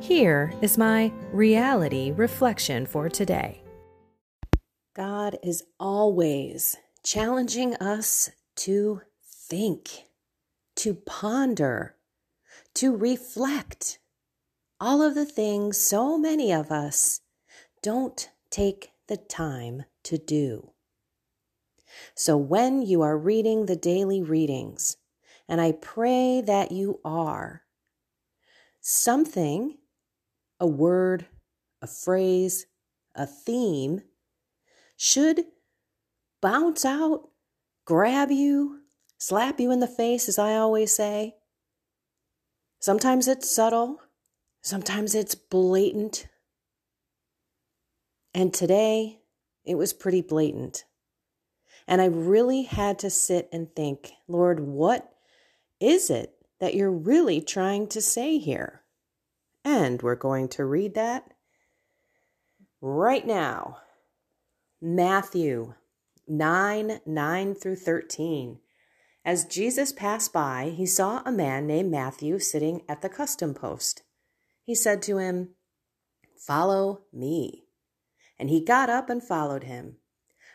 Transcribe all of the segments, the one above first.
Here is my reality reflection for today. God is always challenging us to think, to ponder, to reflect. All of the things so many of us don't take the time to do. So when you are reading the daily readings, and I pray that you are, something, a word, a phrase, a theme, should bounce out, grab you, slap you in the face, as I always say. Sometimes it's subtle, sometimes it's blatant. And today, it was pretty blatant. And I really had to sit and think, Lord, what is it that you're really trying to say here? And we're going to read that right now. Matthew 9 9 through 13. As Jesus passed by, he saw a man named Matthew sitting at the custom post. He said to him, Follow me. And he got up and followed him.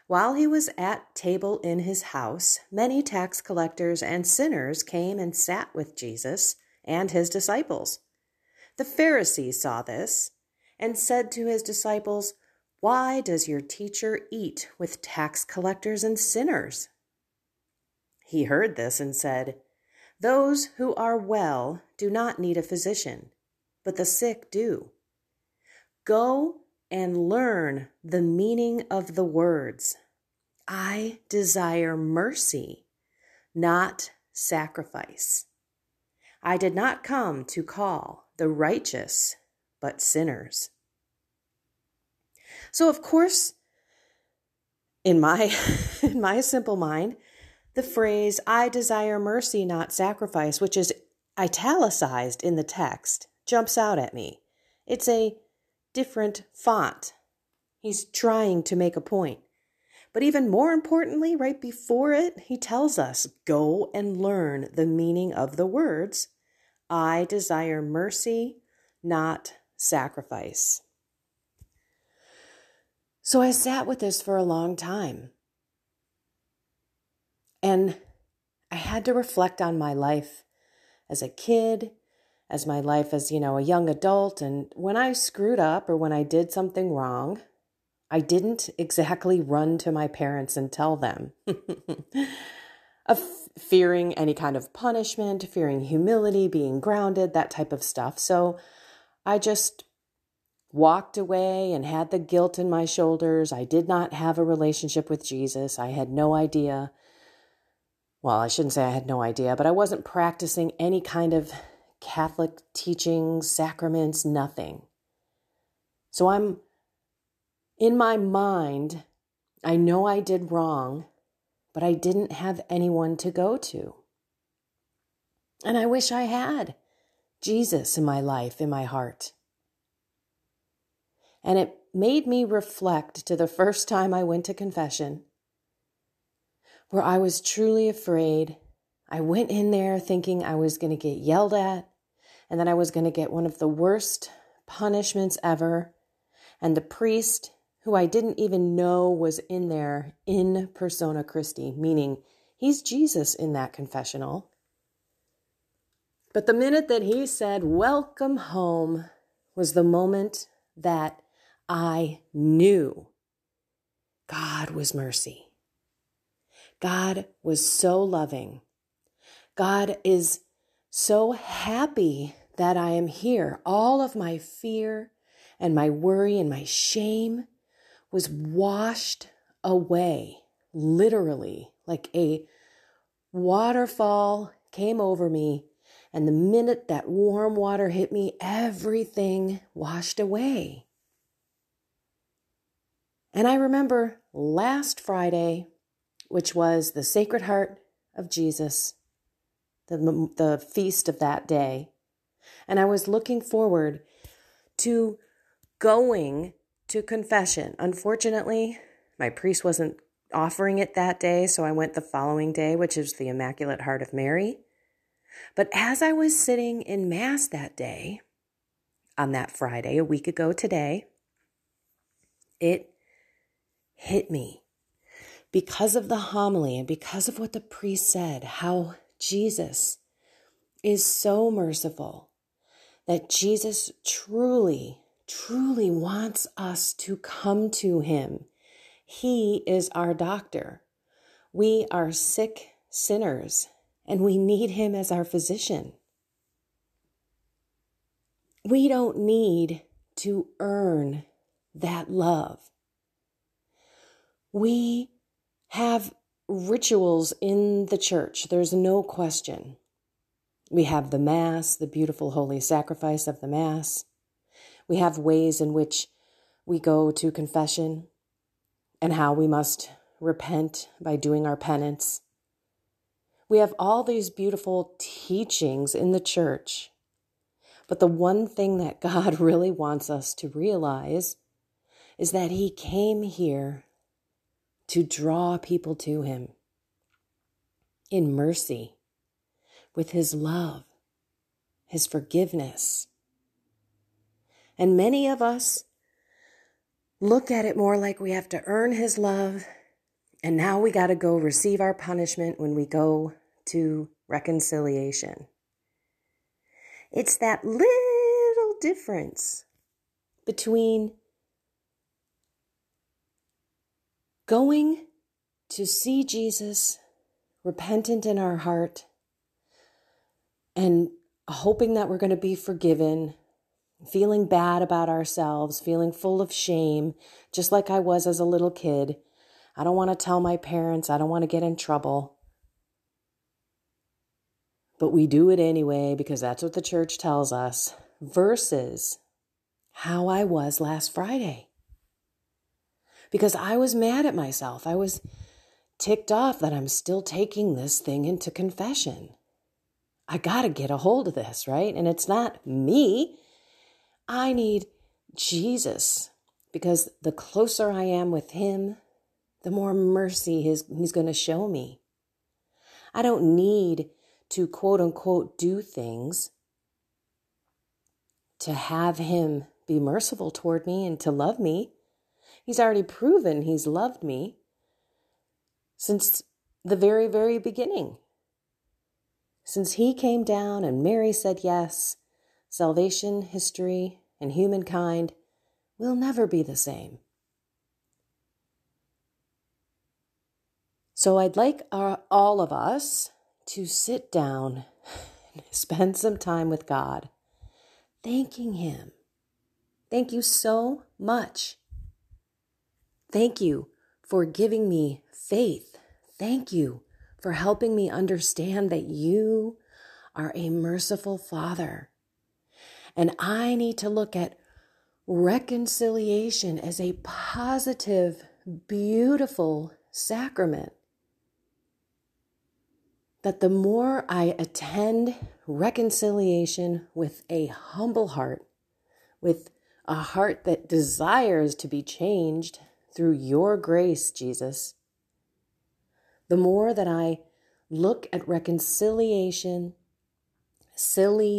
While he was at table in his house, many tax collectors and sinners came and sat with Jesus and his disciples. The Pharisees saw this and said to his disciples, Why does your teacher eat with tax collectors and sinners? He heard this and said, Those who are well do not need a physician, but the sick do. Go and learn the meaning of the words. I desire mercy, not sacrifice. I did not come to call the righteous, but sinners. So, of course, in my, in my simple mind, the phrase, I desire mercy, not sacrifice, which is italicized in the text, jumps out at me. It's a different font. He's trying to make a point. But even more importantly, right before it, he tells us go and learn the meaning of the words I desire mercy, not sacrifice. So I sat with this for a long time. And I had to reflect on my life as a kid as my life as, you know, a young adult. And when I screwed up or when I did something wrong, I didn't exactly run to my parents and tell them. of fearing any kind of punishment, fearing humility, being grounded, that type of stuff. So I just walked away and had the guilt in my shoulders. I did not have a relationship with Jesus. I had no idea. Well, I shouldn't say I had no idea, but I wasn't practicing any kind of Catholic teachings, sacraments, nothing. So I'm in my mind, I know I did wrong, but I didn't have anyone to go to. And I wish I had Jesus in my life, in my heart. And it made me reflect to the first time I went to confession, where I was truly afraid. I went in there thinking I was going to get yelled at and that I was going to get one of the worst punishments ever. And the priest, who I didn't even know was in there in persona Christi, meaning he's Jesus in that confessional. But the minute that he said, Welcome home, was the moment that I knew God was mercy. God was so loving. God is so happy that I am here. All of my fear and my worry and my shame was washed away, literally, like a waterfall came over me. And the minute that warm water hit me, everything washed away. And I remember last Friday, which was the Sacred Heart of Jesus, the, the feast of that day. And I was looking forward to going to confession. Unfortunately, my priest wasn't offering it that day, so I went the following day, which is the Immaculate Heart of Mary. But as I was sitting in Mass that day, on that Friday, a week ago today, it hit me because of the homily and because of what the priest said, how Jesus is so merciful that Jesus truly, truly wants us to come to him. He is our doctor. We are sick sinners and we need him as our physician. We don't need to earn that love. We have rituals in the church, there's no question. We have the Mass, the beautiful holy sacrifice of the Mass. We have ways in which we go to confession and how we must repent by doing our penance. We have all these beautiful teachings in the church. But the one thing that God really wants us to realize is that He came here to draw people to Him in mercy, with His love, His forgiveness. And many of us look at it more like we have to earn His love, and now we got to go receive our punishment when we go to reconciliation. It's that little difference between going to see Jesus repentant in our heart and hoping that we're going to be forgiven, feeling bad about ourselves, feeling full of shame, just like I was as a little kid. I don't want to tell my parents, I don't want to get in trouble. But we do it anyway because that's what the church tells us, versus how I was last Friday because I was mad at myself. I was ticked off that I'm still taking this thing into confession. I got to get a hold of this, right? And it's not me. I need Jesus because the closer I am with Him, the more mercy his, He's going to show me. I don't need to quote unquote do things to have Him be merciful toward me and to love me. He's already proven he's loved me since the very, very beginning. Since he came down and Mary said yes, salvation, history, and humankind will never be the same. So I'd like our, all of us to sit down and spend some time with God, thanking Him. Thank you so much Thank you for giving me faith. Thank you for helping me understand that you are a merciful Father. And I need to look at reconciliation as a positive, beautiful sacrament. That the more I attend reconciliation with a humble heart, with a heart that desires to be changed through your grace, Jesus. The more that I look at reconciliation,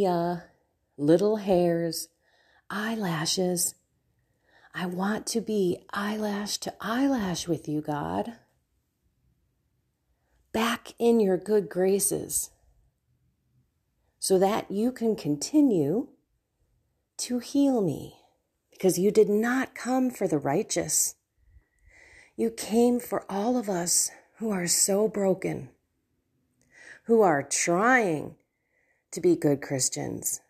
uh, little hairs, eyelashes, I want to be eyelash to eyelash with you, God. Back in your good graces so that you can continue to heal me because you did not come for the righteous. You came for all of us who are so broken, who are trying to be good Christians,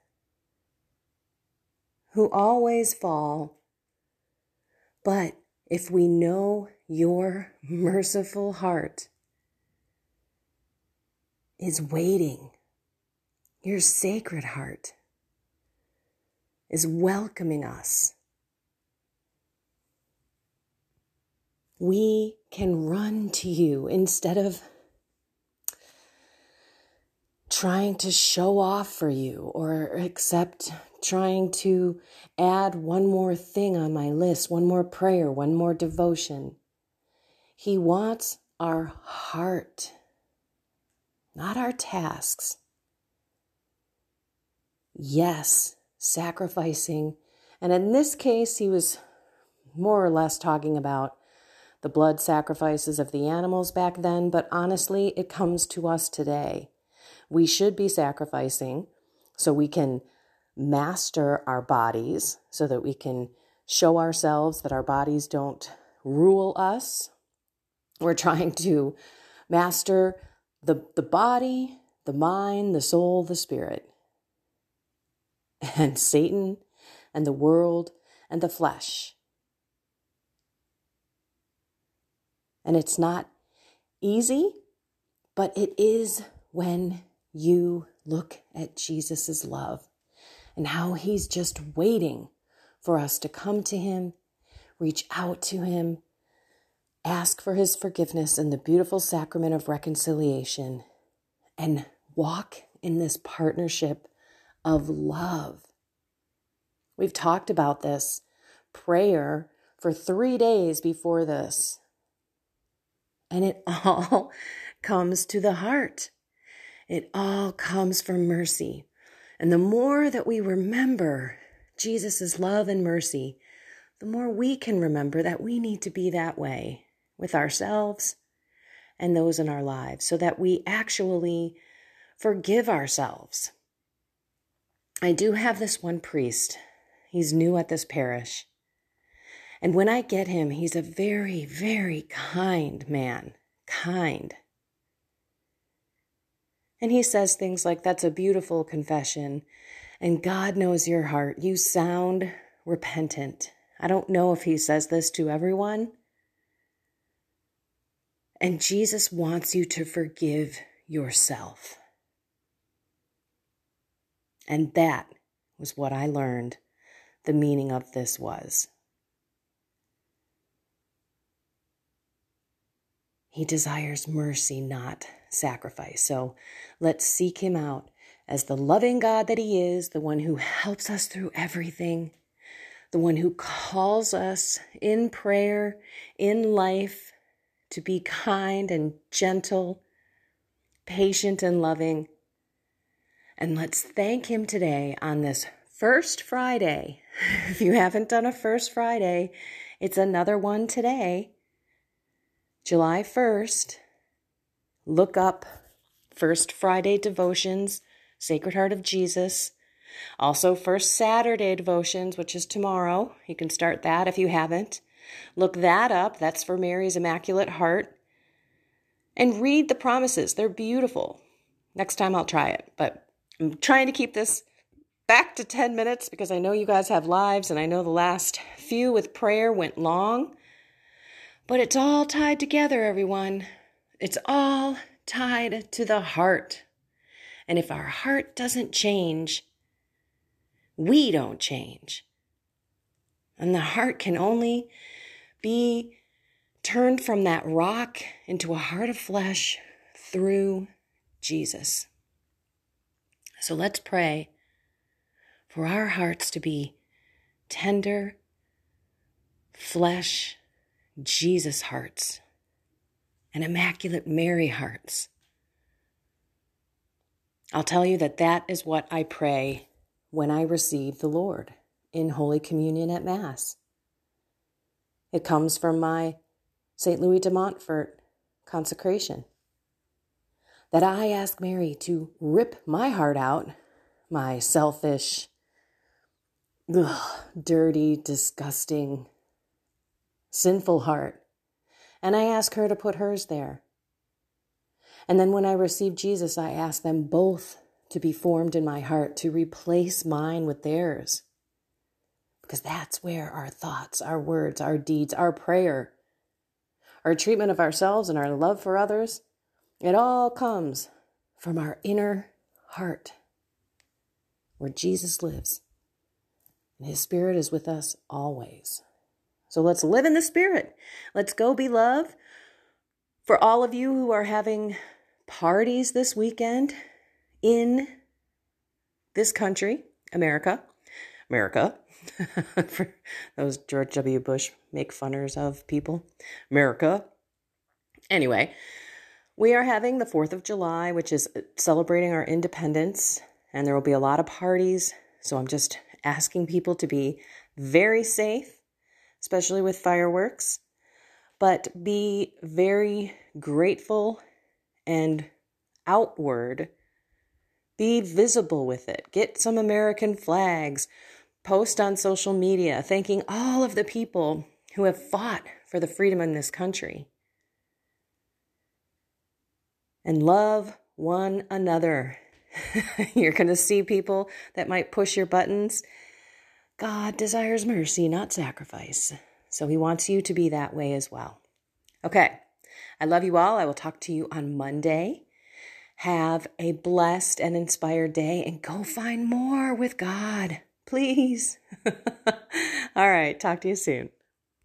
who always fall. But if we know your merciful heart is waiting, your sacred heart is welcoming us. We can run to you instead of trying to show off for you or accept trying to add one more thing on my list, one more prayer, one more devotion. He wants our heart, not our tasks. Yes, sacrificing. And in this case, he was more or less talking about the blood sacrifices of the animals back then, but honestly, it comes to us today. We should be sacrificing so we can master our bodies, so that we can show ourselves that our bodies don't rule us. We're trying to master the, the body, the mind, the soul, the spirit and Satan and the world and the flesh. And it's not easy, but it is when you look at Jesus' love and how he's just waiting for us to come to him, reach out to him, ask for his forgiveness in the beautiful sacrament of reconciliation, and walk in this partnership of love. We've talked about this prayer for three days before this. And it all comes to the heart. It all comes from mercy. And the more that we remember Jesus' love and mercy, the more we can remember that we need to be that way with ourselves and those in our lives so that we actually forgive ourselves I do have this one priest. He's new at this parish. And when I get him, he's a very, very kind man. Kind. And he says things like, That's a beautiful confession. And God knows your heart. You sound repentant. I don't know if he says this to everyone. And Jesus wants you to forgive yourself. And that was what I learned the meaning of this was. He desires mercy, not sacrifice. So let's seek him out as the loving God that he is, the one who helps us through everything, the one who calls us in prayer, in life, to be kind and gentle, patient and loving, and let's thank Him today on this first Friday. If you haven't done a first Friday, it's another one today, July 1st. Look up First Friday devotions, Sacred Heart of Jesus. Also, First Saturday devotions, which is tomorrow. You can start that if you haven't. Look that up. That's for Mary's Immaculate Heart. And read the promises. They're beautiful. Next time I'll try it, but I'm trying to keep this back to 10 minutes because I know you guys have lives and I know the last few with prayer went long. But it's all tied together, everyone. It's all tied to the heart. And if our heart doesn't change, we don't change. And the heart can only be turned from that rock into a heart of flesh through Jesus. So let's pray for our hearts to be tender flesh Jesus hearts and immaculate Mary hearts. I'll tell you that that is what I pray when I receive the Lord in Holy Communion at Mass. It comes from my St. Louis de Montfort consecration. That I ask Mary to rip my heart out, my selfish, ugh, dirty, disgusting, sinful heart, and I ask her to put hers there. And then when I receive Jesus, I ask them both to be formed in my heart, to replace mine with theirs. Because that's where our thoughts, our words, our deeds, our prayer, our treatment of ourselves, and our love for others, it all comes from our inner heart, where Jesus lives. And his spirit is with us always. So let's live in the Spirit. Let's go be love. For all of you who are having parties this weekend in this country, America, America, for those George W. Bush make funners of people, America. Anyway, we are having the 4th of July, which is celebrating our independence, and there will be a lot of parties. So I'm just asking people to be very safe especially with fireworks, but be very grateful and outward. Be visible with it. Get some American flags. Post on social media thanking all of the people who have fought for the freedom in this country. And love one another. You're going to see people that might push your buttons God desires mercy, not sacrifice. So he wants you to be that way as well. Okay. I love you all. I will talk to you on Monday. Have a blessed and inspired day and go find more with God, please. all right. Talk to you soon.